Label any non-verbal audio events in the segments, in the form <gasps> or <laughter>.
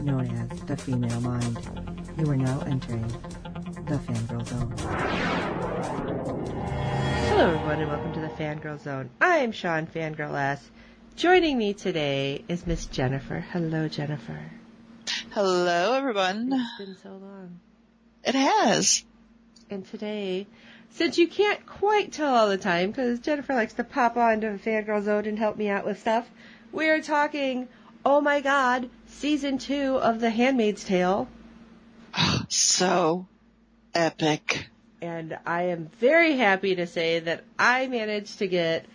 known as the female mind. You are now entering the Fangirl Zone. Hello, everyone, and welcome to the Fangirl Zone. I am Sean Fangirl S. Joining me today is Miss Jennifer. Hello, Jennifer. Hello, everyone. It's been so long. It has. And today, since you can't quite tell all the time, because Jennifer likes to pop on to the Fangirl Zone and help me out with stuff, we are talking, oh my god, season two of The Handmaid's Tale. So epic. And I am very happy to say that I managed to get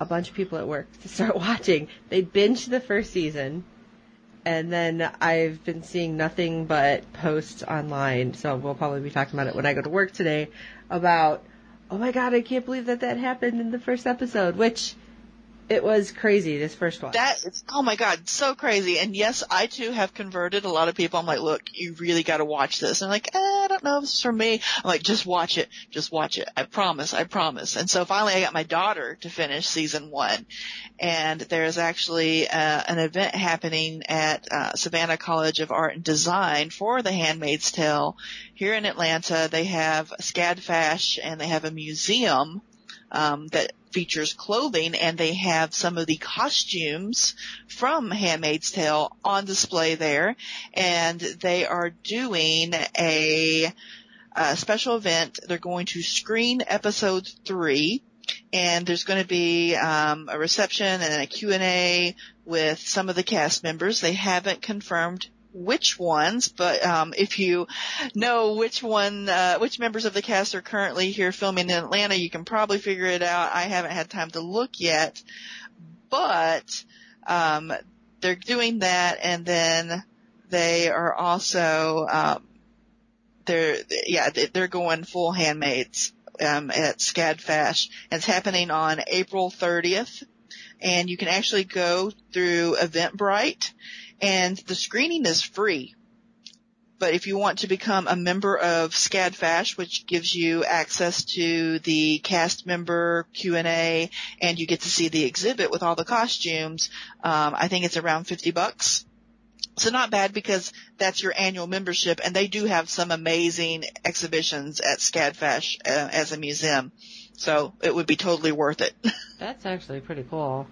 a bunch of people at work to start <laughs> watching. They binged the first season. And then I've been seeing nothing but posts online, so we'll probably be talking about it when I go to work today about, oh my god, I can't believe that that happened in the first episode, which it was crazy, this first one. That is, oh my god, so crazy. And yes, I too have converted a lot of people. I'm like, look, you really gotta watch this. And I'm like, eh, I don't know if it's for me. I'm like, just watch it. Just watch it. I promise. I promise. And so finally I got my daughter to finish season one. And there's actually uh, an event happening at uh, Savannah College of Art and Design for The Handmaid's Tale here in Atlanta. They have SCAD and they have a museum um, that features clothing and they have some of the costumes from Handmaid's Tale on display there and they are doing a, a special event. They're going to screen episode three and there's going to be um, a reception and a Q&A with some of the cast members. They haven't confirmed which ones, but um, if you know which one, uh, which members of the cast are currently here filming in Atlanta, you can probably figure it out. I haven't had time to look yet, but um, they're doing that, and then they are also um, they're yeah they're going full handmaids um, at SCAD and it's happening on April 30th, and you can actually go through Eventbrite and the screening is free. But if you want to become a member of SCADFash, which gives you access to the cast member Q&A and you get to see the exhibit with all the costumes, um, I think it's around 50 bucks. So not bad because that's your annual membership and they do have some amazing exhibitions at SCADFash uh, as a museum. So it would be totally worth it. <laughs> That's actually pretty cool.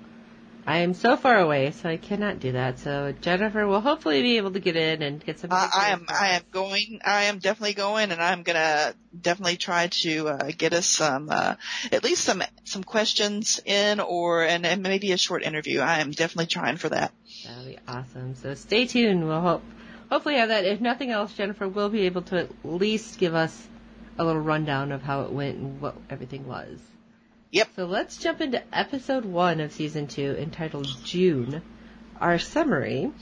I am so far away, so I cannot do that. So Jennifer will hopefully be able to get in and get some. Uh, I am. I am going. I am definitely going, and I'm gonna definitely try to uh, get us some, uh, at least some some questions in, or and, and maybe a short interview. I am definitely trying for that. That'll be awesome. So stay tuned. We'll hope hopefully have that. If nothing else, Jennifer will be able to at least give us a little rundown of how it went and what everything was. Yep. So let's jump into episode one of season two entitled June. Our summary.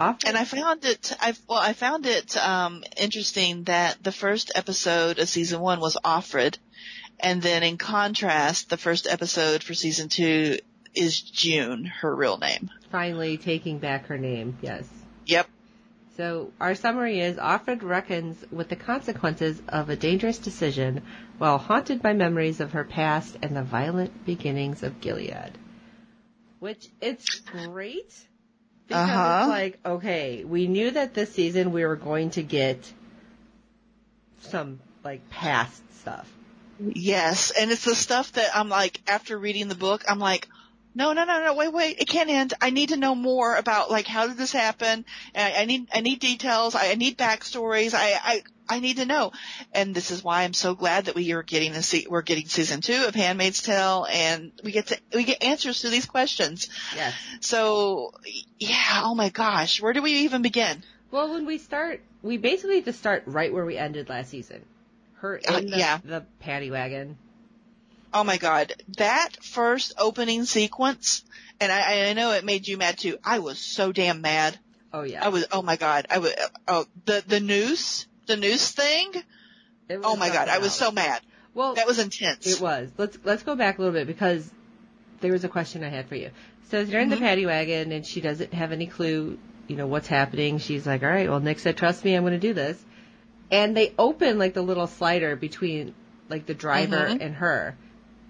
And I found it, I well, I found it um, interesting that the first episode of season one was Offred, and then in contrast, the first episode for season two is June, her real name. Finally taking back her name, yes. Yep. So our summary is Offred reckons with the consequences of a dangerous decision while haunted by memories of her past and the violent beginnings of Gilead. Which it's great because Uh-huh. it's like, okay, we knew that this season we were going to get some like past stuff. Yes, and it's the stuff that I'm like, after reading the book, I'm like, no, no, no, no, wait, wait, it can't end. I need to know more about like how did this happen? I, I need, I need details. I, I need backstories. I, I, I need to know. And this is why I'm so glad that we are getting a se- we're getting season two of Handmaid's Tale, and we get to we get answers to these questions. Yes. So, yeah, oh my gosh, where do we even begin? Well, when we start, we basically just start right where we ended last season. Her in Uh, the, yeah. the paddy wagon. Oh my god, that first opening sequence, and I, I know it made you mad too. I was so damn mad. Oh yeah. I was, oh my god, I was, oh, the, the noose, the noose thing. Oh my god, something I was so mad. well. That was intense. It was. Let's let's go back a little bit because there was a question I had for you. So they're in the Mhm. paddy wagon and she doesn't have any clue, you know, what's happening. She's like, "All right, well, Nick said, trust me, I'm going to do this." And they open like the little slider between like the driver Mhm. and her.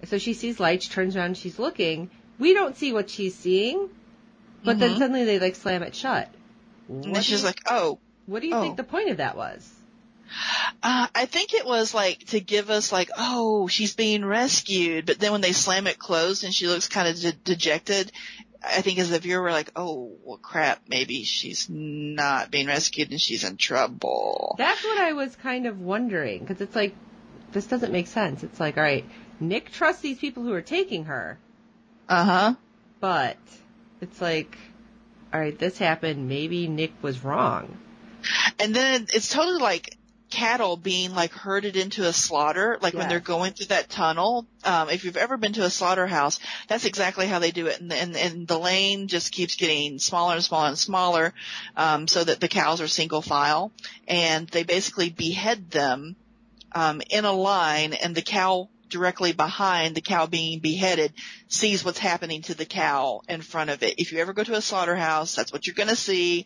So she sees lights, turns around, she's looking. We don't see what she's seeing, but then Mhm. suddenly they like slam it shut. And What then do she's you- like, oh, "What do you oh. think the point of that was?" Uh, I think it was like to give us like, oh, she's being rescued, but then when they slam it closed and she looks kind of de- dejected, I think as the viewer we're like, oh, well crap, maybe she's not being rescued and she's in trouble. That's what I was kind of wondering because it's like this doesn't make sense. It's like, all right, Nick trusts these people who are taking her, Uh huh. but it's like, all right, this happened. Maybe Nick was wrong. And then it's totally like cattle being like herded into a slaughter, like when they're going through that tunnel. Um, if you've ever been to a slaughterhouse, that's exactly how they do it. And, and, and the lane just keeps getting smaller and smaller and smaller, um, so that the cows are single file. And they basically behead them, um, in a line and the cow directly behind the cow being beheaded sees what's happening to the cow in front of it. If you ever go to a slaughterhouse, that's what you're going to see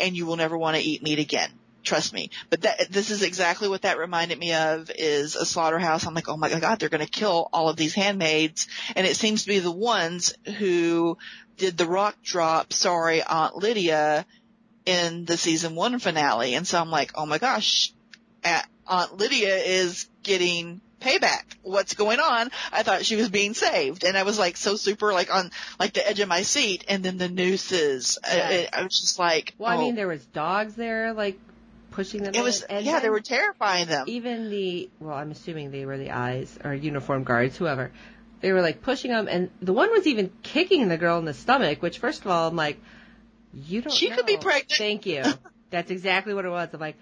and you will never want to eat meat again. Trust me. But that, this is exactly what that reminded me of is a slaughterhouse. I'm like, oh my god, they're going to kill all of these handmaids. And it seems to be the ones who did the rock drop, sorry, Aunt Lydia in the season one finale. And so I'm like, oh my gosh, Aunt Lydia is getting payback. What's going on? I thought she was being saved. And I was like so super like on like the edge of my seat. And then the nooses, I- Yes. I, I was just like, Well, I oh. mean, there was dogs there, like pushing them. It was, and yeah, they were terrifying them. even the. Well, I'm assuming they were the eyes or uniform guards, whoever. They were like pushing them, and the one was even kicking the girl in the stomach. Which, first of all, I'm like, you don't. She could be pregnant. Thank you. <laughs> That's exactly what it was. I'm like,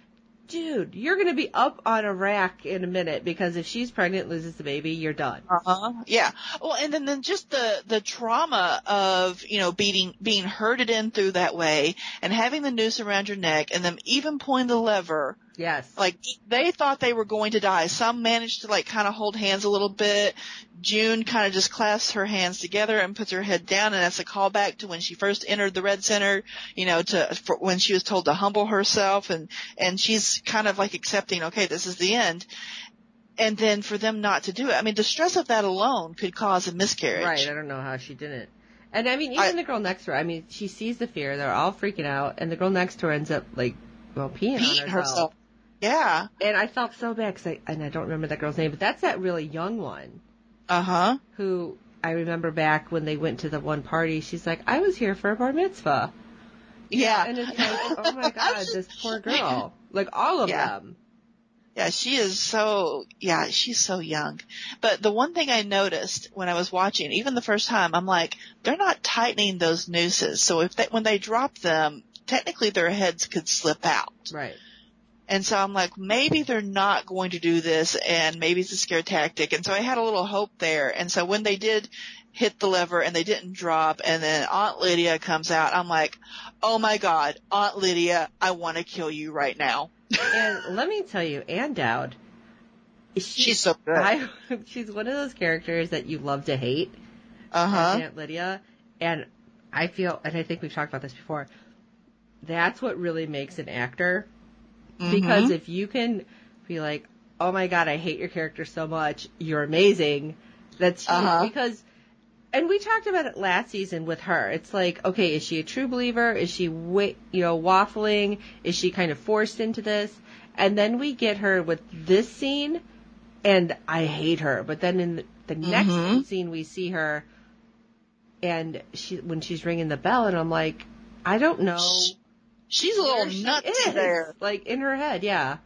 dude, you're gonna be up on a rack in a minute because if she's pregnant, loses the baby, you're done. Uh-huh. Yeah. Well, and then, then just the, the trauma of, you know, being, being herded in through that way and having the noose around your neck and them even pulling the lever. Yes. Like, they thought they were going to die. Some managed to like kind of hold hands a little bit. June kind of just clasps her hands together and puts her head down and that's a callback to when she first entered the Red Center, you know, to, for, when she was told to humble herself and, and she's kind of like accepting, okay, this is the end. And then for them not to do it, I mean, the stress of that alone could cause a miscarriage. Right, I don't know how she didn't. And I mean, even I- the girl next to her, I mean, she sees the fear, they're all freaking out, and the girl next to her ends up, like, well, peeing, on herself. herself. Yeah. And I felt so bad, cause I, and I don't remember that girl's name, but that's that really young one Uh huh. who I remember back when they went to the one party, she's like, I was here for a bar mitzvah. Yeah. And it's like, oh my <laughs> god, this poor girl. Like, all of Yeah. them. Yeah, she is so, yeah, she's so young. But the one thing I noticed when I was watching, even the first time, I'm like, they're not tightening those nooses. So if they, when they drop them, technically their heads could slip out. Right. And so I'm like, maybe they're not going to do this and maybe it's a scare tactic. And so I had a little hope there. And so when they did hit the lever and they didn't drop and then Aunt Lydia comes out, I'm like, oh my God, Aunt Lydia, I want to kill you right now. And <laughs> let me tell you, Ann Dowd, she, She's so good. I, <laughs> she's one of those characters that you love to hate. Uh huh. Aunt Lydia. And I feel, and I think we've talked about this before, that's what really makes an actor. Mm-hmm. Because if you can be like, oh my god, I hate your character so much, you're amazing, that's. Uh-huh. Because, and we talked about it last season with her. It's like, okay, is she a true believer? Is she, wa- you know, waffling? Is she kind of forced into this? And then we get her with this scene, and I hate her. But then in the, next Mhm. scene, we see her, and she when she's ringing the bell, and I'm like, I don't know. She's a little she nuts is. there. Like in her head, yeah.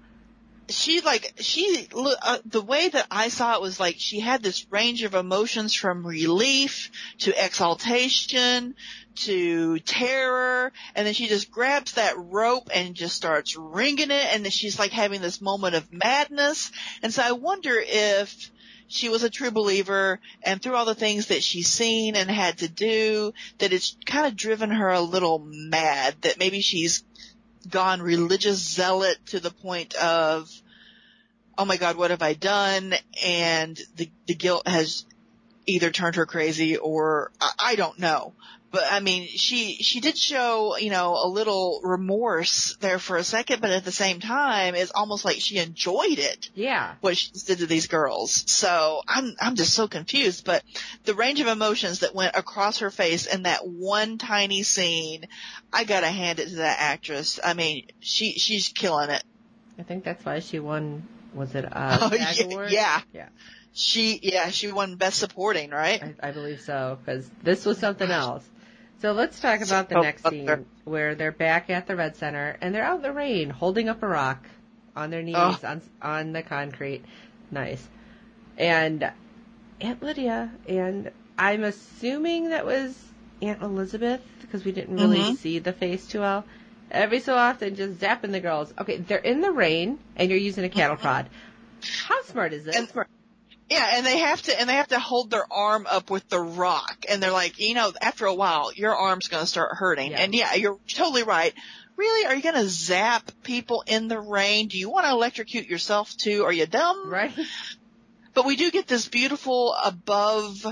She like she uh, the way that I saw it was like she had this range of emotions from relief to exaltation to terror, and then she just grabs that rope and just starts wringing it, and then she's like having this moment of madness. And so I wonder if she was a true believer and through all the things that she's seen and had to do, that it's kind of driven her a little mad, that maybe she's gone religious zealot to the point of, oh my god, what have I done? And the, the guilt has either turned her crazy or I, I don't know. But I mean, she, she did show, you know, a little remorse there for a second, but at the same time, it's almost like she enjoyed it. Yeah. What she did to these girls. So I'm, I'm just so confused, but the range of emotions that went across her face in that one tiny scene, I gotta hand it to that actress. I mean, she, she's killing it. I think that's why she won. Was it uh, <laughs> Oh, yeah, yeah. Yeah. She, yeah, she won best supporting, right? I, I believe so, because this was something else. So let's talk about the next scene where they're back at the Red Center and they're out in the rain, holding up a rock on their knees Oh. on on the concrete. Nice. And Aunt Lydia and I'm assuming that was Aunt Elizabeth because we didn't really Mhm. see the face too well. Every so often, just zapping the girls. Okay, they're in the rain and you're using a cattle prod. How smart is this? And yeah, and they have to, and they have to hold their arm up with the rock, and they're like, you know, after a while, your arm's gonna start hurting. Yeah. And yeah, you're totally right. Really, are you gonna zap people in the rain? Do you want to electrocute yourself too? Are you dumb? right? But we do get this beautiful above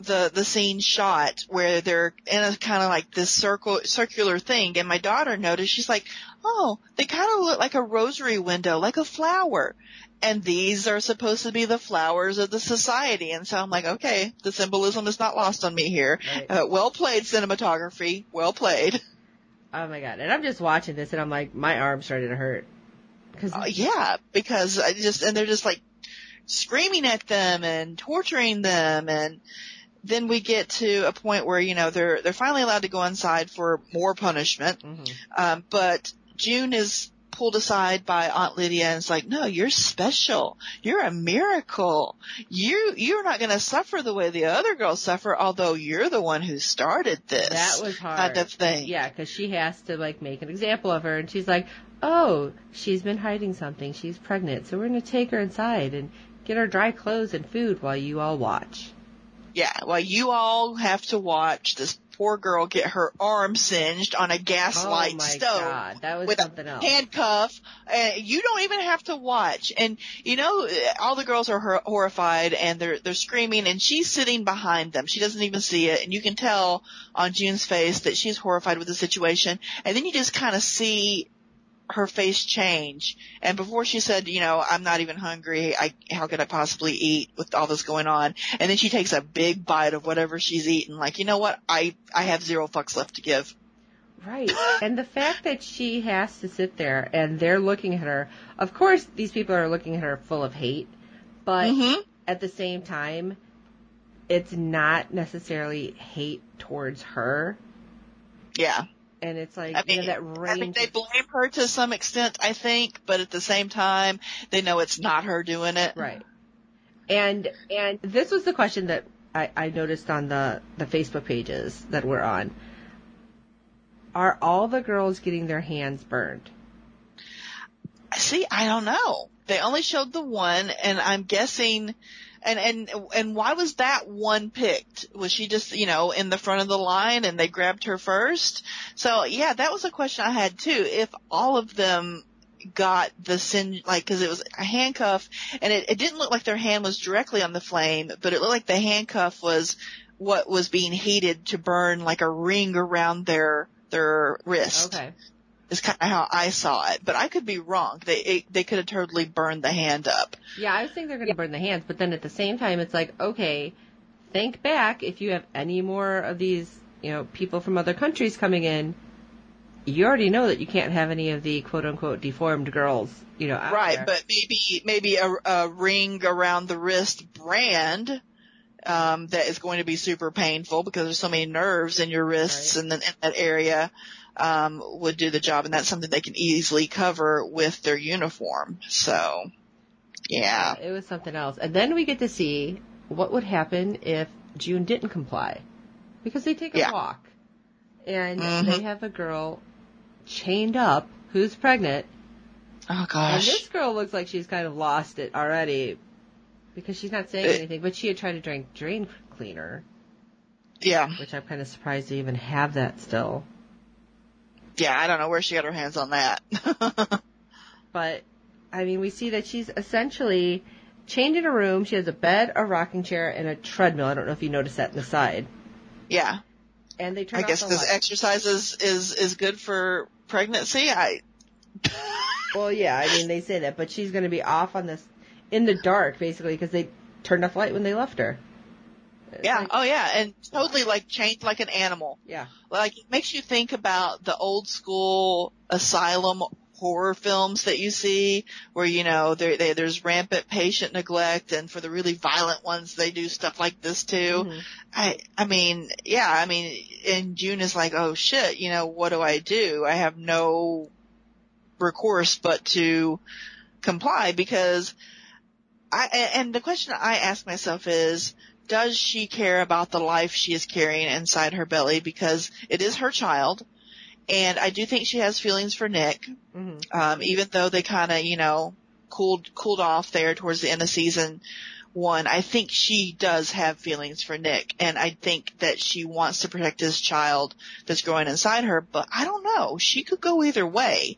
the the scene shot where they're in a kind of like this circle circular thing, and my daughter noticed. She's like, "Oh, they kind of look like a rosary window, like a flower." And these are supposed to be the flowers of the society, and so I'm like, okay, the symbolism is not lost on me here. Right. Uh, well played, cinematography. Well played. Oh my god! And I'm just watching this, and I'm like, my arm's starting to hurt. Because Uh, yeah, because I just and they're just like screaming at them and torturing them and then we get to a point where you know they're they're finally allowed to go inside for more punishment Mhm. um but June is pulled aside by Aunt Lydia and it's like no you're special you're a miracle you you're not going to suffer the way the other girls suffer although you're the one who started this that was hard. kind of thing Yeah, because she has to like make an example of her, and she's like, "Oh, she's been hiding something. She's pregnant, so we're gonna take her inside and get her dry clothes and food while you all watch." Yeah, well, you all have to watch this poor girl get her arm singed on a gaslight oh my stove god, that was with something a else. handcuff. And you don't even have to watch. And you know, all the girls are hor- horrified and they're they're screaming, and she's sitting behind them. She doesn't even see it, and you can tell on June's face that she's horrified with the situation. And then you just kind of see her face change. And before she said, you know, I'm not even hungry. I, how could I possibly eat with all this going on? And then she takes a big bite of whatever she's eaten. Like, you know what? I, I have zero fucks left to give. Right. And the fact that she has to sit there and they're looking at her, of course, these people are looking at her full of hate, but Mm-hmm. at the same time, it's not necessarily hate towards her. Yeah. And it's like, I you mean, know, that I range. think they blame her to some extent, I think, but at the same time, they know it's not her doing it. Right. And and this was the question that I, I noticed on the, the Facebook pages that we're on. Are all the girls getting their hands burned? See, I don't know. They only showed the one, and I'm guessing, and and and why was that one picked? Was she just you know in the front of the line and they grabbed her first? So yeah, that was a question I had too. If all of them got the sin like because it was a handcuff and it, it didn't look like their hand was directly on the flame, but it looked like the handcuff was what was being heated to burn like a ring around their their wrist Okay. Is kind of how I saw it, but I could be wrong. They it, they could have totally burned the hand up. Yeah, I was thinking they're going to burn the hands, but then at the same time, it's like, okay, think back if you have any more of these, you know, people from other countries coming in. You already know that you can't have any of the quote unquote deformed girls, you know, out right, there. but maybe maybe a, a ring around the wrist brand um, that is going to be super painful because there's so many nerves in your wrists Right. and then in that area um, would do the job, and that's something they can easily cover with their uniform. So, yeah, it was something else. And then we get to see what would happen if June didn't comply. Because they take a Yeah. walk. And Mhm. they have a girl chained up who's pregnant. oh And gosh, this girl looks like she's kind of lost it already. because she's not saying anything. But she had tried to drink drain cleaner, Yeah. which I'm kind of surprised to even have that still. Yeah, I don't know where she got her hands on that. <laughs> But I mean, we see that she's essentially chained in a room. She has a bed, a rocking chair, and a treadmill. I don't know if you noticed that in the side. yeah. And they turn I guess because exercise is, is, is good for pregnancy. I, <laughs> Well, yeah, I mean they say that, but she's going to be off on this in the dark basically because they turned off light when they left her. Yeah. like- oh yeah. And totally like chained like an animal. yeah. Like it makes you think about the old school asylum horror films that you see where, you know, there, there, there's rampant patient neglect and for the really violent ones they do stuff like this too. Mhm. I, I mean, yeah, I mean, and June is like, oh shit, you know, what do I do? I have no recourse but to comply because I, and the question I ask myself is, does she care about the life she is carrying inside her belly? Because it is her child. And I do think she has feelings for Nick, Mhm. um, even though they kind of, you know, cooled, cooled off there towards the end of season one. I think she does have feelings for Nick and I think that she wants to protect this child that's growing inside her, but I don't know. She could go either way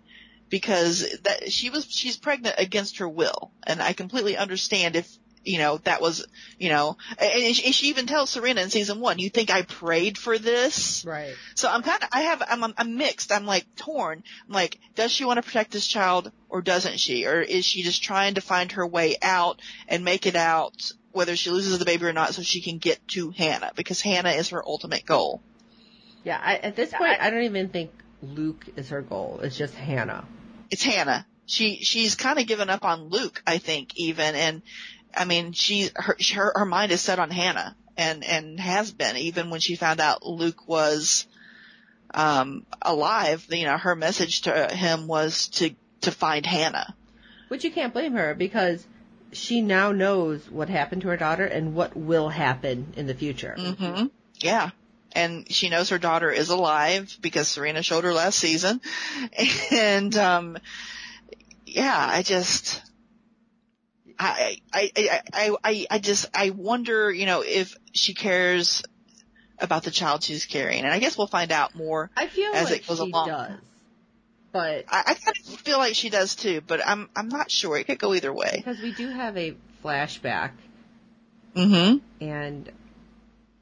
because that she was, she's pregnant against her will. And I completely understand if, you know, that was, you know, and she even tells Serena in season one, you think I prayed for this? Right. So I'm kind of, I have, I'm, I'm, mixed. I'm like torn. I'm like, does she want to protect this child or doesn't she? Or is she just trying to find her way out and make it out whether she loses the baby or not so she can get to Hannah? Because Hannah is her ultimate goal. Yeah. I, at this point, I don't even think Luke is her goal. It's just Hannah. It's Hannah. She, she's kind of given up on Luke, I think, even. And I mean, she, her, her, her mind is set on Hannah and, and has been even when she found out Luke was, um, alive. You know, her message to him was to, to find Hannah. Which you can't blame her because she now knows what happened to her daughter and what will happen in the future. hmm Yeah. And she knows her daughter is alive because Serena showed her last season. <laughs> And, um, yeah, I just, I, I, I, I, I, just, I wonder, you know, if she cares about the child she's carrying. And I guess we'll find out more. I feel As like it goes she along. does. But I, I kind of feel like she does too, but I'm, I'm not sure. It could go either way. because we do have a flashback Mm-hmm. and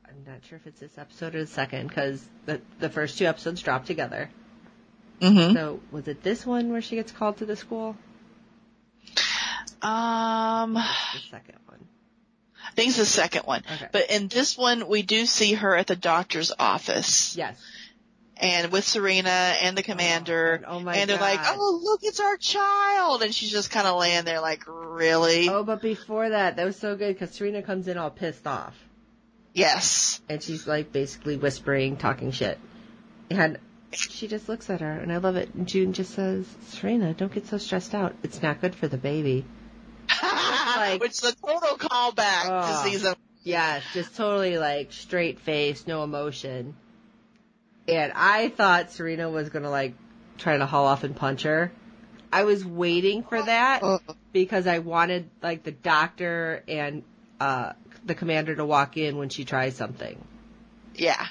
I'm not sure if it's this episode or the second because the the first two episodes drop together. Mm-hmm. So was it this one where she gets called to the school? Um, The second one. I think it's the second one. Okay. But in this one, we do see her at the doctor's office. Yes. And with Serena and the commander. and oh my and they're like, oh, look, it's our child. And she's just kind of laying there like, really? Oh, but before that, that was so good because Serena comes in all pissed off Yes. and she's like basically whispering, talking shit, and she just looks at her and I love it. And June just says, "Serena, don't get so stressed out. It's not good for the baby." Like- Which is a total callback Oh. to season. Yeah, just totally like straight face, no emotion. And I thought Serena was gonna like try to haul off and punch her. I was waiting for that Oh. because I wanted like the doctor and uh the commander to walk in when she tries something. Yeah.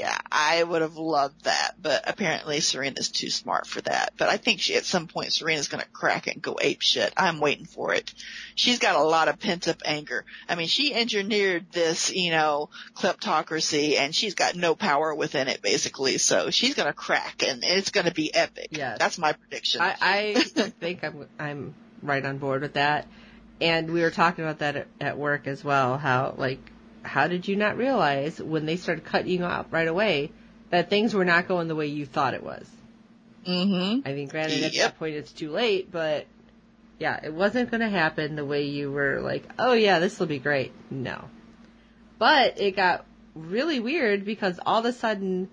Yeah, I would have loved that, but apparently Serena's too smart for that. But I think she, at some point Serena's gonna crack and go ape shit. I'm waiting for it. She's got a lot of pent up anger. I mean, she engineered this, you know, kleptocracy and she's got no power within it basically, so she's gonna crack and it's gonna be epic. Yeah. That's my prediction. I, I <laughs> think I'm I'm right on board with that. And we were talking about that at, at work as well. How like how did you not realize when they started cutting you out right away that things were not going the way you thought it was? mm-hmm. I mean, granted, at Yep. that point it's too late, but yeah, it wasn't going to happen the way you were like, oh yeah, this will be great. No. But it got really weird because all of a sudden,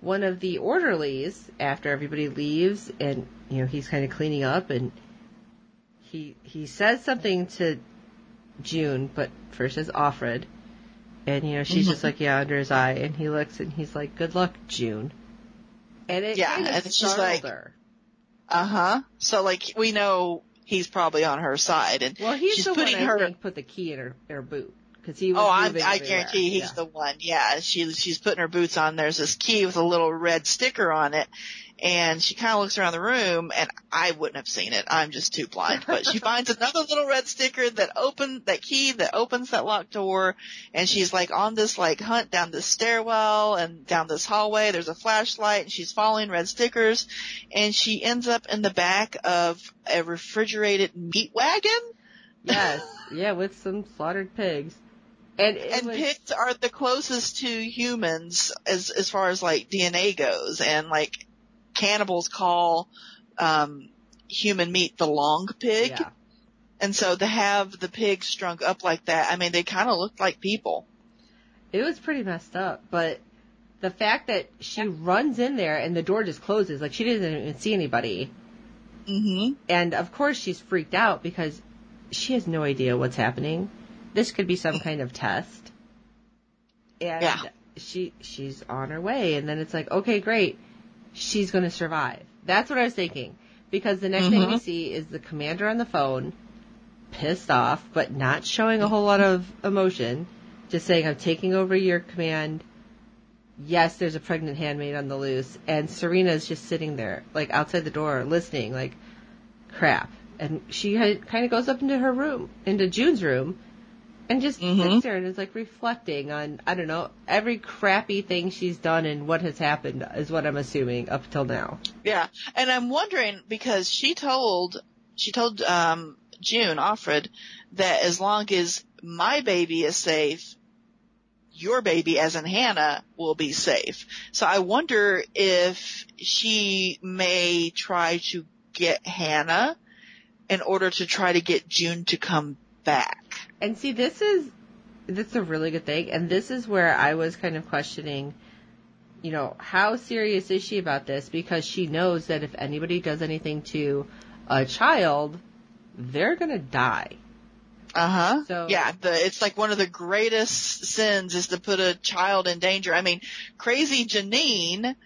one of the orderlies, after everybody leaves and, you know, he's kind of cleaning up and he, he says something to June, but first is Offred. And, you know, she's just like, yeah, under his eye. And he looks and he's like, good luck, June. And it Yeah, kind of and she's like-. Uh huh. So like we know he's probably on her side. And Well, he's she's the putting one I her. think put the key in her, her boot because he was. Oh, I, I guarantee he's Yeah. the one. Yeah, she she's putting her boots on. There's this key with a little red sticker on it, and she kind of looks around the room, and I wouldn't have seen it. I'm just too blind. But she <laughs> finds another little red sticker that open that key that opens that locked door, and she's like on this like hunt down this stairwell and down this hallway. There's a flashlight, and she's following red stickers, and she ends up in the back of a refrigerated meat wagon. Yes, yeah, with some slaughtered pigs, and and was, pigs are the closest to humans as as far as like DNA goes, and like cannibals call um human meat the long pig, Yeah. and so to have the pig strung up like that, I mean, they kind of looked like people. It was pretty messed up, but the fact that she runs in there and the door just closes, like she doesn't even see anybody, hmm and of course she's freaked out because she has no idea what's happening. This could be some kind of test, and Yeah. she she's on her way, and then it's like, okay, great, she's going to survive. That's what I was thinking because the next thing we Mhm. see is the commander on the phone, pissed off, but not showing a whole lot of emotion, just saying, "I'm taking over your command." Yes, there's a pregnant handmaid on the loose, and Serena's just sitting there, like outside the door, listening, like, crap. And she kind of goes up into her room, into June's room, and just Mhm. sits there and is like reflecting on, I don't know, every crappy thing she's done and what has happened is what I'm assuming up till now. Yeah, and I'm wondering because she told she told um June Offred that as long as my baby is safe, your baby, as in Hannah, will be safe. So I wonder if she may try to get Hannah in order to try to get June to come back. And see, this is this is a really good thing, and this is where I was kind of questioning, you know, how serious is she about this? Because she knows that if anybody does anything to a child, they're gonna die. Uh huh. So- yeah, the it's like one of the greatest sins is to put a child in danger. I mean, crazy Janine,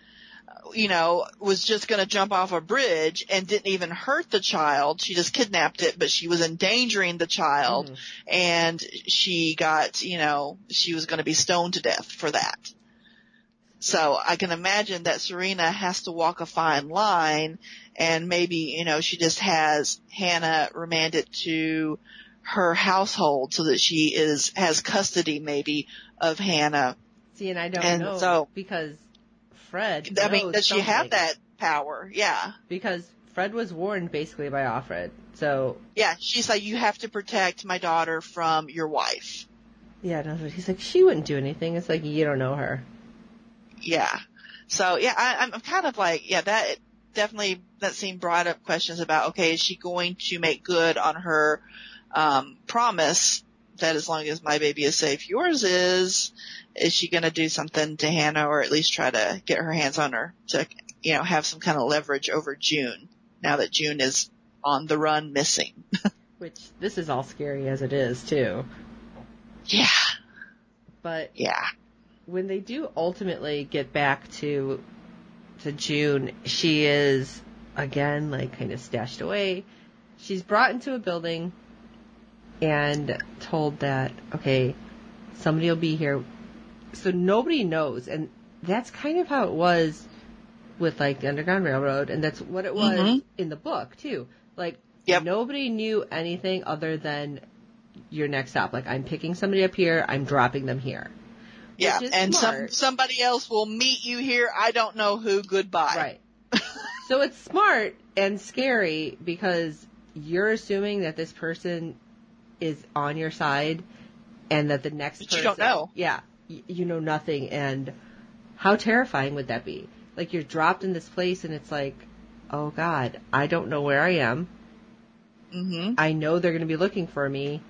you know, was just going to jump off a bridge and didn't even hurt the child. She just kidnapped it, but she was endangering the child, Mhm. and she got, you know, she was going to be stoned to death for that. So I can imagine that Serena has to walk a fine line and maybe, you know, she just has Hannah remanded to her household so that she is, has custody maybe of Hannah. See, and I don't And know so- because Fred. I mean, does she have that power? Yeah. Because Fred was warned basically by Offred. So Yeah, she's like, you have to protect my daughter from your wife. yeah, no, he's like, she wouldn't do anything. It's like you don't know her. Yeah. So yeah, I, I'm I'm kind of like, yeah, that definitely, that scene brought up questions about, okay, is she going to make good on her, um, promise that as long as my baby is safe, yours is, is she going to do something to Hannah or at least try to get her hands on her to, you know, have some kind of leverage over June now that June is on the run missing? <laughs> Which this is all scary as it is too. Yeah. But Yeah. when they do ultimately get back to to June, she is again like kind of stashed away. She's brought into a building and told that okay, somebody will be here. So nobody knows, and that's kind of how it was with like the Underground Railroad, and that's what it was Mhm. in the book too. Like Yep. nobody knew anything other than your next stop. Like I'm picking somebody up here, I'm dropping them here. Yeah. And some, somebody else will meet you here. I don't know who. Goodbye. Right. <laughs> so it's smart and scary because you're assuming that this person is on your side and that the next But person you don't know. Yeah. y- You know nothing and how terrifying would that be? Like you're dropped in this place and it's like, oh god, I don't know where I am. hmm I know they're going to be looking for me.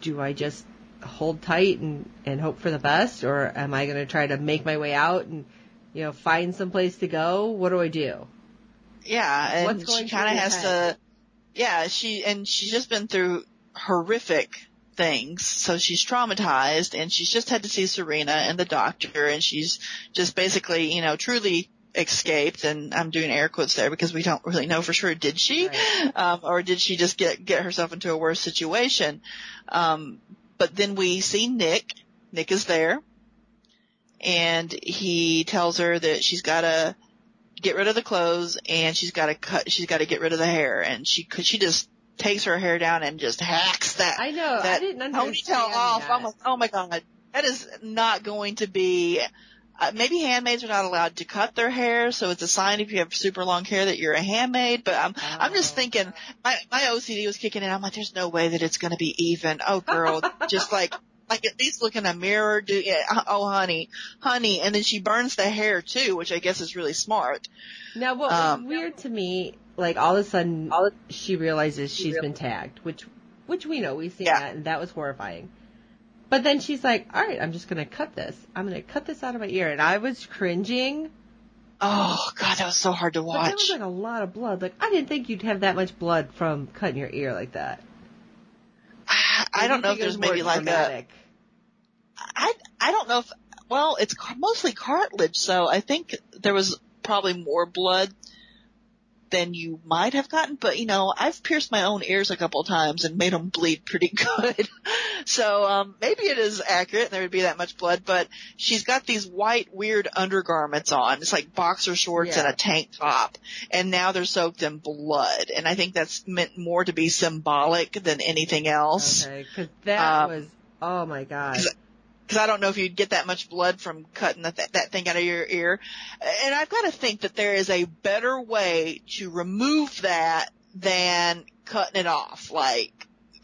Do I just hold tight and, and hope for the best, or am I going to try to make my way out and, you know, find some place to go? What do I do? Yeah, and What's going she kind of has head? to. Yeah, she and she's just been through horrific things, so she's traumatized, and she's just had to see Serena and the doctor, and she's just basically, you know, truly escaped. And I'm doing air quotes there because we don't really know for sure did she? Right. um or did she just get get herself into a worse situation? Um but then we see Nick. Nick is there. And he tells her that she's got to get rid of the clothes and she's got to cut she's got to get rid of the hair and she could she just takes her hair down and just hacks that I know. I that didn't understand ponytail off. that. I'm like, oh my god, that is not going to be. Uh, maybe handmaids are not allowed to cut their hair, so it's a sign if you have super long hair that you're a handmaid. But I'm, I'm just Oh. thinking, my my OCD was kicking in. I'm like, there's no way that it's going to be even. Oh girl, just like. Like at least look in a mirror, do yeah, oh honey, honey, and then she burns the hair too, which I guess is really smart. Now, what Um, was weird to me, like all of a sudden, all of, she realizes she's been tagged, which, which we know we've seen Yeah. that, and that was horrifying. But then she's like, "All right, I'm just gonna cut this. I'm gonna cut this out of my ear," and I was cringing. Oh god, that was so hard to But that was like a lot of blood. Like I didn't think you'd have that much blood from cutting your ear like that. I don't know if think it was there's maybe like a. I I don't know if well, it's mostly cartilage, so I think there was probably more blood than you might have gotten. But you know, I've pierced my own ears a couple of times and made them bleed pretty <laughs> good. so um, maybe it is accurate. and There would be that much blood, but she's got these white weird undergarments on. It's like boxer shorts and a tank top, and now they're soaked in blood. And I think that's meant more to be symbolic than anything else. Okay, because that Um, was oh my god. Because I don't know if you'd get that much blood from cutting that, that thing out of your ear. And I've got to think that there is a better way to remove that than cutting it off, like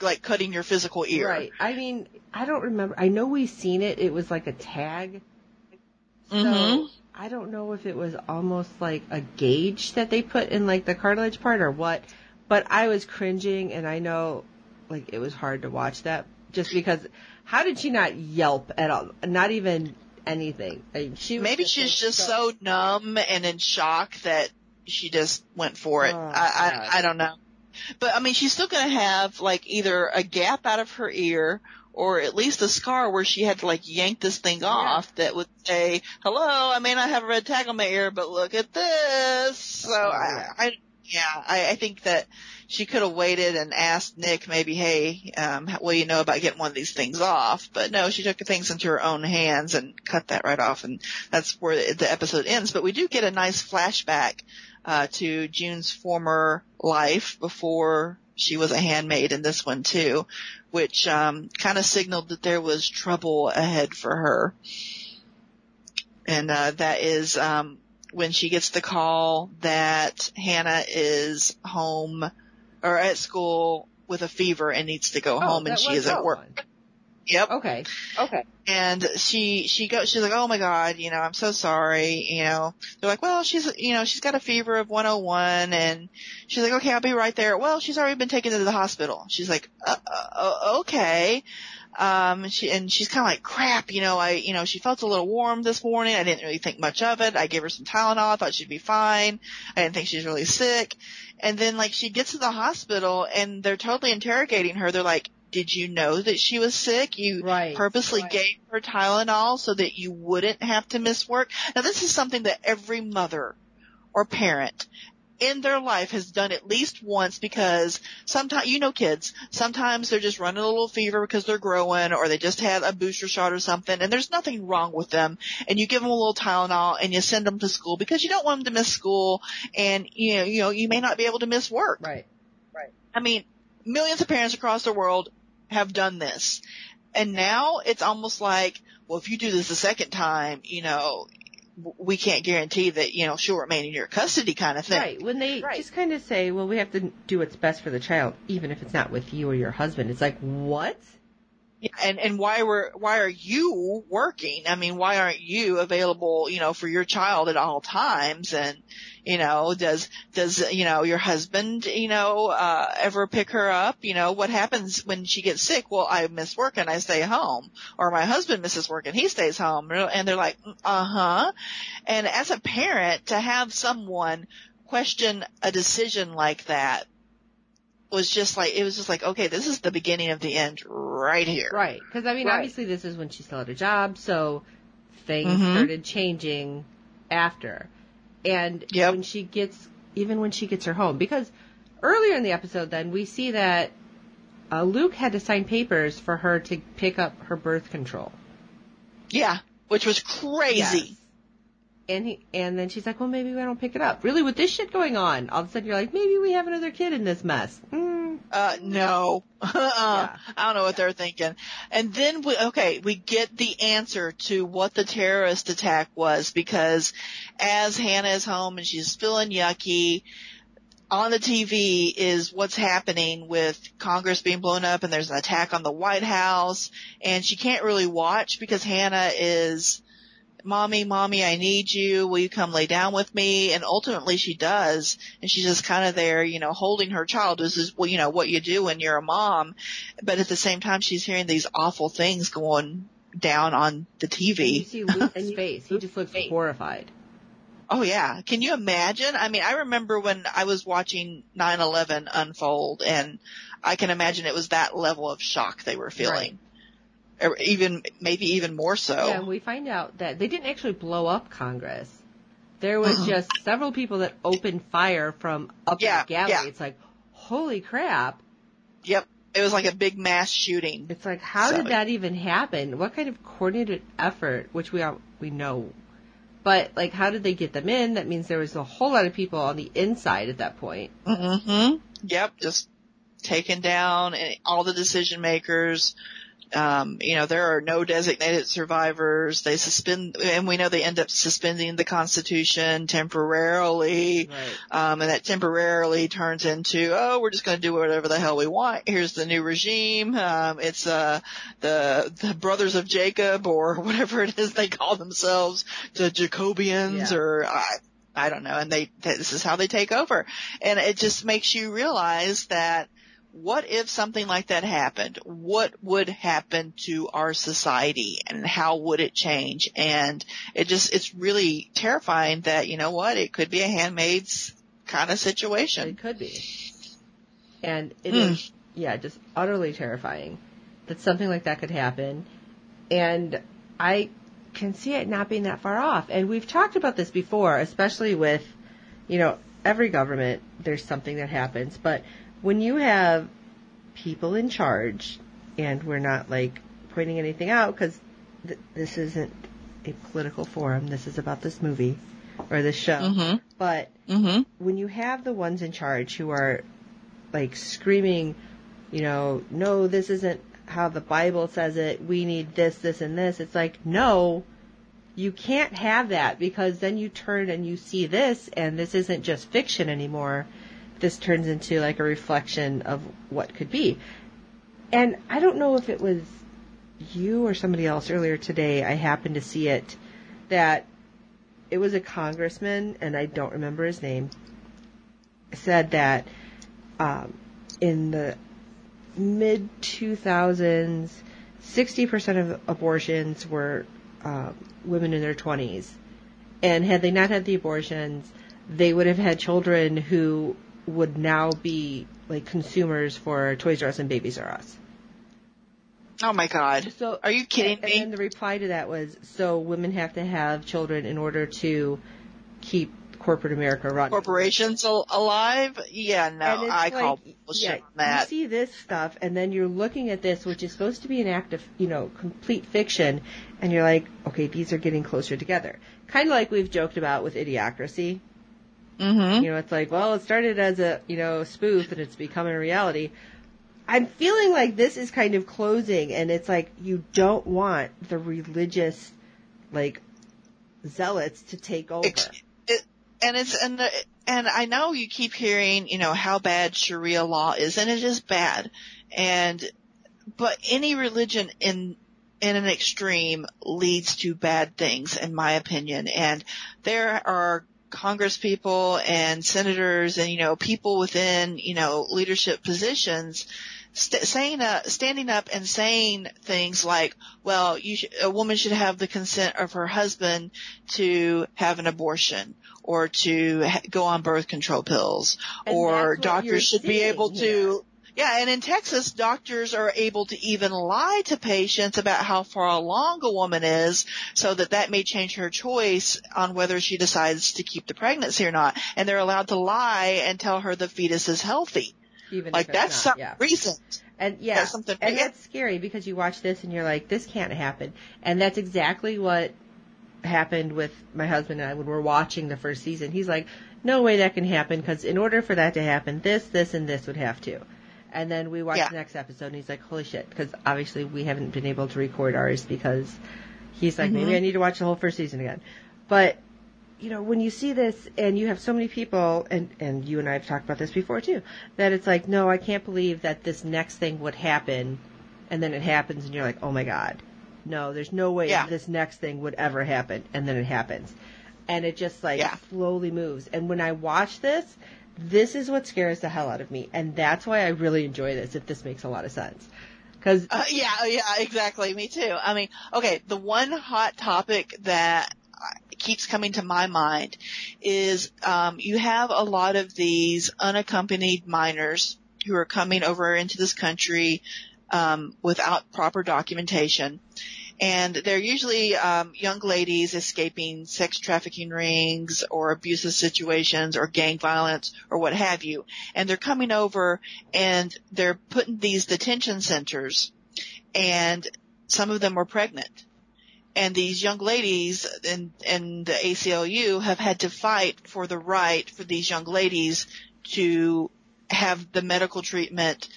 like cutting your physical ear. Right. I mean, I don't remember. I know we've seen it. It was like a tag. So Mhm. I don't know if it was almost like a gauge that they put in like the cartilage part or what. But I was cringing, and I know like it was hard to watch that just because. How did she not yelp at all? Not even anything. Like, she was Maybe just she's just so numb and in shock that she just went for it. Oh, I, I I don't know. But I mean, she's still going to have like either a gap out of her ear or at least a scar where she had to like yank this thing off that would say, "Hello, I may not have a red tag on my ear, but look at this." So Oh, I. I yeah, I, I think that she could have waited and asked Nick maybe, "Hey, um, you know about getting one of these things off?" But no, she took the things into her own hands and cut that right off, and that's where the, the episode ends. But we do get a nice flashback uh, to June's former life before she was a handmaid in this one too, which um, kind of signaled that there was trouble ahead for her. And uh, that is um, when she gets the call that Hannah is home or at school with a fever and needs to go Oh, home, and she is at work. one. Yep. Okay. Okay. And she, she goes, she's like, oh my god, you know, I'm so sorry, you know. They're like, well, she's, you know, she's got a fever of 101 and she's like, okay, I'll be right there. Well, she's already been taken to the hospital. She's like, uh, uh, okay. Um, she, and she's kind of like, crap, you know, I, you know, she felt a little warm this morning. I didn't really think much of it. I gave her some Tylenol. I thought she'd be fine. I didn't think she's really sick. And then like she gets to the hospital and they're totally interrogating her. They're like, did you know that she was sick? You Right. purposely Right. gave her Tylenol so that you wouldn't have to miss work. Now this is something that every mother or parent in their life has done at least once because sometimes, you know kids, sometimes they're just running a little fever because they're growing or they just had a booster shot or something and there's nothing wrong with them and you give them a little Tylenol and you send them to school because you don't want them to miss school and you know, you know, you may not be able to miss work. Right. Right. I mean, millions of parents across the world have done this. And now it's almost like, well, if you do this a second time, you know, w- we can't guarantee that, you know, she'll remain in your custody kind of thing. Right. When they Right. just kind of say, well, we have to do what's best for the child, even if it's not with you or your husband. It's like, what? Yeah, and and why were why are you working? I mean, why aren't you available, you know, for your child at all times? And you know, does does you know your husband, you know, uh, ever pick her up? You know, what happens when she gets sick? Well, I miss work and I stay home, or my husband misses work and he stays home, and they're like, uh huh. And as a parent, to have someone question a decision like that was just like it was just like okay this is the beginning of the end right here Right. Because, I mean, Right. obviously this is when she still had a job, so things Mhm. started changing after. And Yep. when she gets, even when she gets her home, because earlier in the episode, then we see that uh, Luke had to sign papers for her to pick up her birth control. Yeah, which was crazy. Yes. And he, and then she's like, well, maybe we don't pick it up. Really, with this shit going on, all of a sudden you're like, maybe we have another kid in this mess. Mm. Uh, no. <laughs> uh, Yeah. I don't know what they're thinking. And then we, okay, we get the answer to what the terrorist attack was because as Hannah is home and she's feeling yucky, on the TV is what's happening with Congress being blown up and there's an attack on the White House and she can't really watch because Hannah is mommy, mommy, I need you. Will you come lay down with me? And ultimately she does. And she's just kind of there, you know, holding her child. This is, well, you know, what you do when you're a mom. But at the same time, she's hearing these awful things going down on the And you TV. see Luke's face. He just looks horrified. Oh yeah. Can you imagine? I mean, I remember when I was watching 9-11 unfold and I can imagine it was that level of shock they were feeling. Or even, maybe even more so. Yeah, and we find out that they didn't actually blow up Congress. There was <gasps> just several people that opened fire from up Yeah, in the gallery. yeah. It's like, holy crap. Yep. It was like a big mass shooting. It's like, how So- did that even happen? What kind of coordinated effort, which we all, we know, but like, how did they get them in? That means there was a whole lot of people on the inside at that point. Mm-hmm. Yep, just taken down and all the decision makers. Um, you know, there are no designated survivors. They suspend, and we know they end up suspending the Constitution temporarily. Right. Um, and that temporarily turns into, oh, we're just going to do whatever the hell we want. Here's the new regime. Um, it's, uh, the, the brothers of Jacob or <laughs> whatever it is they call themselves, the Jacobians Yeah. or, I, I don't know. And they, this is how they take over. And it just makes you realize that what if something like that happened? What would happen to our society and how would it change? And it just, it's really terrifying that, you know what, it could be a handmaid's kind of situation. It could be. And it is, Hmm. yeah, just utterly terrifying that something like that could happen. And I can see it not being that far off. And we've talked about this before, especially with, you know, every government, there's something that happens. But when you have people in charge, and we're not like pointing anything out because th- this isn't a political forum, this is about this movie or this show. Mm-hmm. But Mm-hmm. when you have the ones in charge who are like screaming, you know, no, this isn't how the Bible says it. We need this, this, and this. It's like, no, you can't have that because then you turn and you see this and this isn't just fiction anymore. This turns into like a reflection of what could be. And I don't know if it was you or somebody else earlier today. I happened to see it that it was a congressman, and I don't remember his name, said that um, in the mid 2000s, 60% of abortions were um, women in their 20s. And had they not had the abortions, they would have had children who would now be like consumers for Toys R Us and Babies R Us. Oh my God. So Are you kidding and, me? And then the reply to that was, so women have to have children in order to keep corporate America running. Corporations alive? Yeah, no, I like, call bullshit yeah, on that. You see this stuff, and then you're looking at this, which is supposed to be an act of, you know, complete fiction, and you're like, okay, these are getting closer together. Kind of like we've joked about with Idiocracy. Mm-hmm. You know, it's like, well, it started as a, you know, spoof, and it's becoming a reality. I'm feeling like this is kind of closing, and it's like you don't want the religious, like, zealots to take over. Ex- it, and it's and the, and I know you keep hearing you know how bad Sharia law is, and it is bad, and but any religion in in an extreme leads to bad things, in my opinion. And there are Congress people and senators and you know people within you know leadership positions st- saying uh, standing up and saying things like, "Well, you sh- a woman should have the consent of her husband to have an abortion." Or to ha- go on birth control pills, And or that's what you're doctors should be able to Yeah, and in Texas, doctors are able to even lie to patients about how far along a woman is so that that may change her choice on whether she decides to keep the pregnancy or not. And they're allowed to lie and tell her the fetus is healthy. Even Like that's something yeah. recent. And yeah, That's something and that's scary because you watch this and you're like, this can't happen. And that's exactly what happened with my husband and I when we're watching the first season. He's like, no way that can happen because in order for that to happen, this, this, and this would have to. And then we watch Yeah. the next episode and he's like, holy shit, because obviously we haven't been able to record ours because he's like, maybe Mhm. I need to watch the whole first season again. But you know, when you see this and you have so many people, and, and you and I have talked about this before too, that it's like, no, I can't believe that this next thing would happen, and then it happens, and you're like, oh my god, no, there's no way Yeah. this next thing would ever happen, and then it happens, and it just like Yeah. slowly moves. And when I watch this, this is what scares the hell out of me, and that's why I really enjoy this. If this makes a lot of sense, because Uh, yeah, yeah, exactly. Me too. I mean, okay, the one hot topic that keeps coming to my mind is um, you have a lot of these unaccompanied minors who are coming over into this country um, without proper documentation. And they're usually um, young ladies escaping sex trafficking rings or abusive situations or gang violence or what have you. And they're coming over and they're put in these detention centers and some of them were pregnant. And these young ladies in, in the ACLU have had to fight for the right for these young ladies to have the medical treatment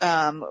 um,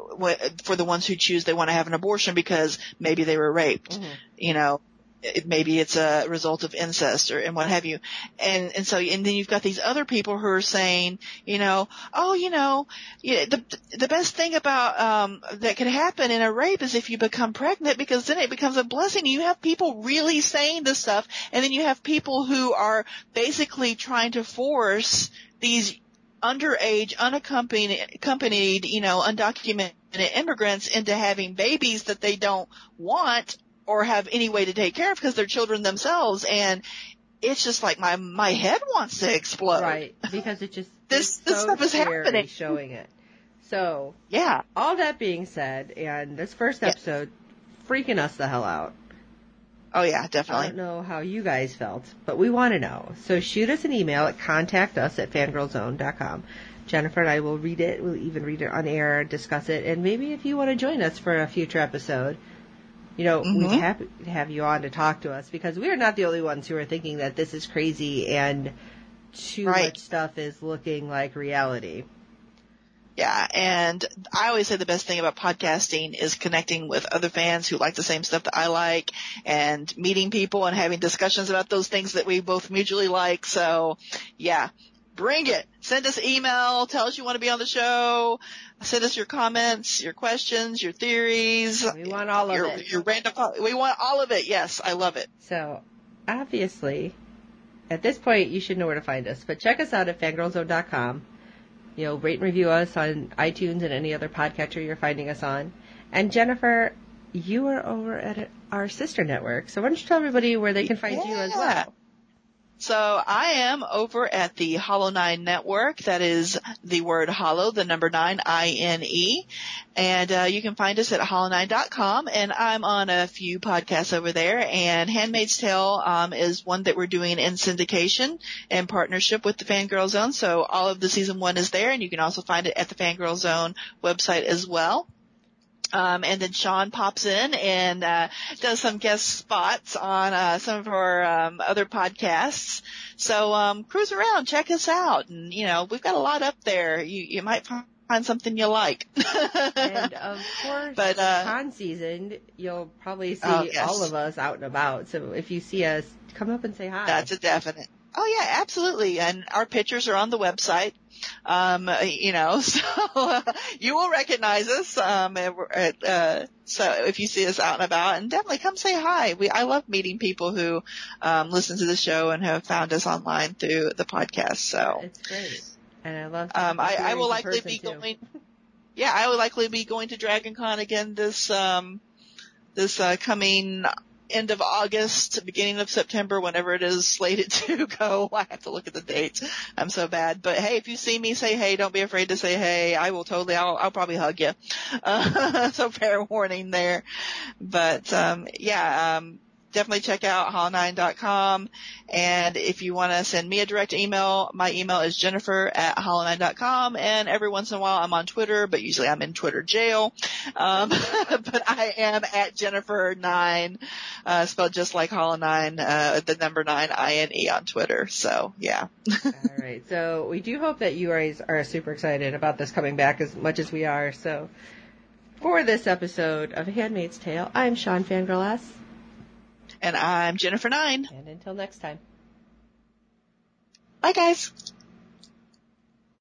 for the ones who choose they want to have an abortion because maybe they were raped. You know, it, maybe it's a result of incest or and what have you. And and so and then you've got these other people who are saying, you know, oh, you know, yeah, the the best thing about um that could happen in a rape is if you become pregnant because then it becomes a blessing. You have people really saying this stuff, and then you have people who are basically trying to force these underage, unaccompanied, accompanied, you know, undocumented immigrants into having babies that they don't want or have any way to take care of because they're children themselves. And it's just like my, my head wants to explode. right, because it just <laughs> This- this so stuff is happening. showing it. So Yeah. all that being said, and this first Yeah. episode freaking us the hell out. Oh yeah, definitely. I don't know how you guys felt, but we want to know. So shoot us an email at contact us at fangirlzone.com. Jennifer and I will read it. We'll even read it on air, discuss it, and maybe if you want to join us for a future episode, you know, we'd Mhm. happy to have you on to talk to us because we are not the only ones who are thinking that this is crazy and too Right. much stuff is looking like reality. Yeah, and I always say the best thing about podcasting is connecting with other fans who like the same stuff that I like and meeting people and having discussions about those things that we both mutually like. So yeah, bring it. Send us email, tell us you want to be on the show, send us your comments, your questions, your theories. We want all of it. Your random, we want all of it. Yes, I love it. So, obviously, at this point, you should know where to find us. But check us out at fangirlzone.com. You know, rate and review us on iTunes and any other podcatcher you're finding us on. And Jennifer, you are over at our sister network. So why don't you tell everybody where they can find you as well? So I am over at the Hollow Nine Network. That is the word hollow, the number nine, I-N-E. And uh, you can find us at hollow9.com. And I'm on a few podcasts over there. And Handmaid's Tale um, is one that we're doing in syndication in partnership with the Fangirl Zone. So all of the season one is there. And you can also find it at the Fangirl Zone website as well. Um, and then Sean pops in and uh, does some guest spots on uh, some of our um, other podcasts. So um, cruise around, check us out, and you know we've got a lot up there. You you might find something you like. And <laughs> of course, But, uh, con season, you'll probably see Oh, yes. all of us out and about. So if you see us, come up and say hi. That's a definite. Oh yeah, absolutely. And our pictures are on the website. Um, you know, <laughs> so uh, you will recognize us. Um, at, uh, so if you see us out and about, and definitely come say hi. We I love meeting people who um, listen to the show and have found us online through the podcast. So It's great. And I love um, I, I will likely be too. going. Yeah, I will likely be going to Dragon Con again this um, this uh, coming end of August, beginning of September, whenever it is slated <laughs> to go. I have to look at the dates. I'm so bad. But hey, if you see me, say hey. Don't be afraid to say hey. I will totally, I'll, I'll probably hug you. <laughs> Uh, so fair warning there. But, um, yeah, um, definitely check out hollow9.com. And if you want to send me a direct email, my email is jennifer at hollow9.com. And every once in a while I'm on Twitter, but usually I'm in Twitter jail. Um, <laughs> but I am at Jennifer9, uh, spelled just like hollow9, uh, the number 9, I-N-E on Twitter. So yeah. <laughs> All right. So we do hope that you guys are super excited about this coming back as much as we are. So for this episode of Handmaid's Tale, I'm Sean Fangirl S. And I'm Jennifer9. And until next time. Bye guys.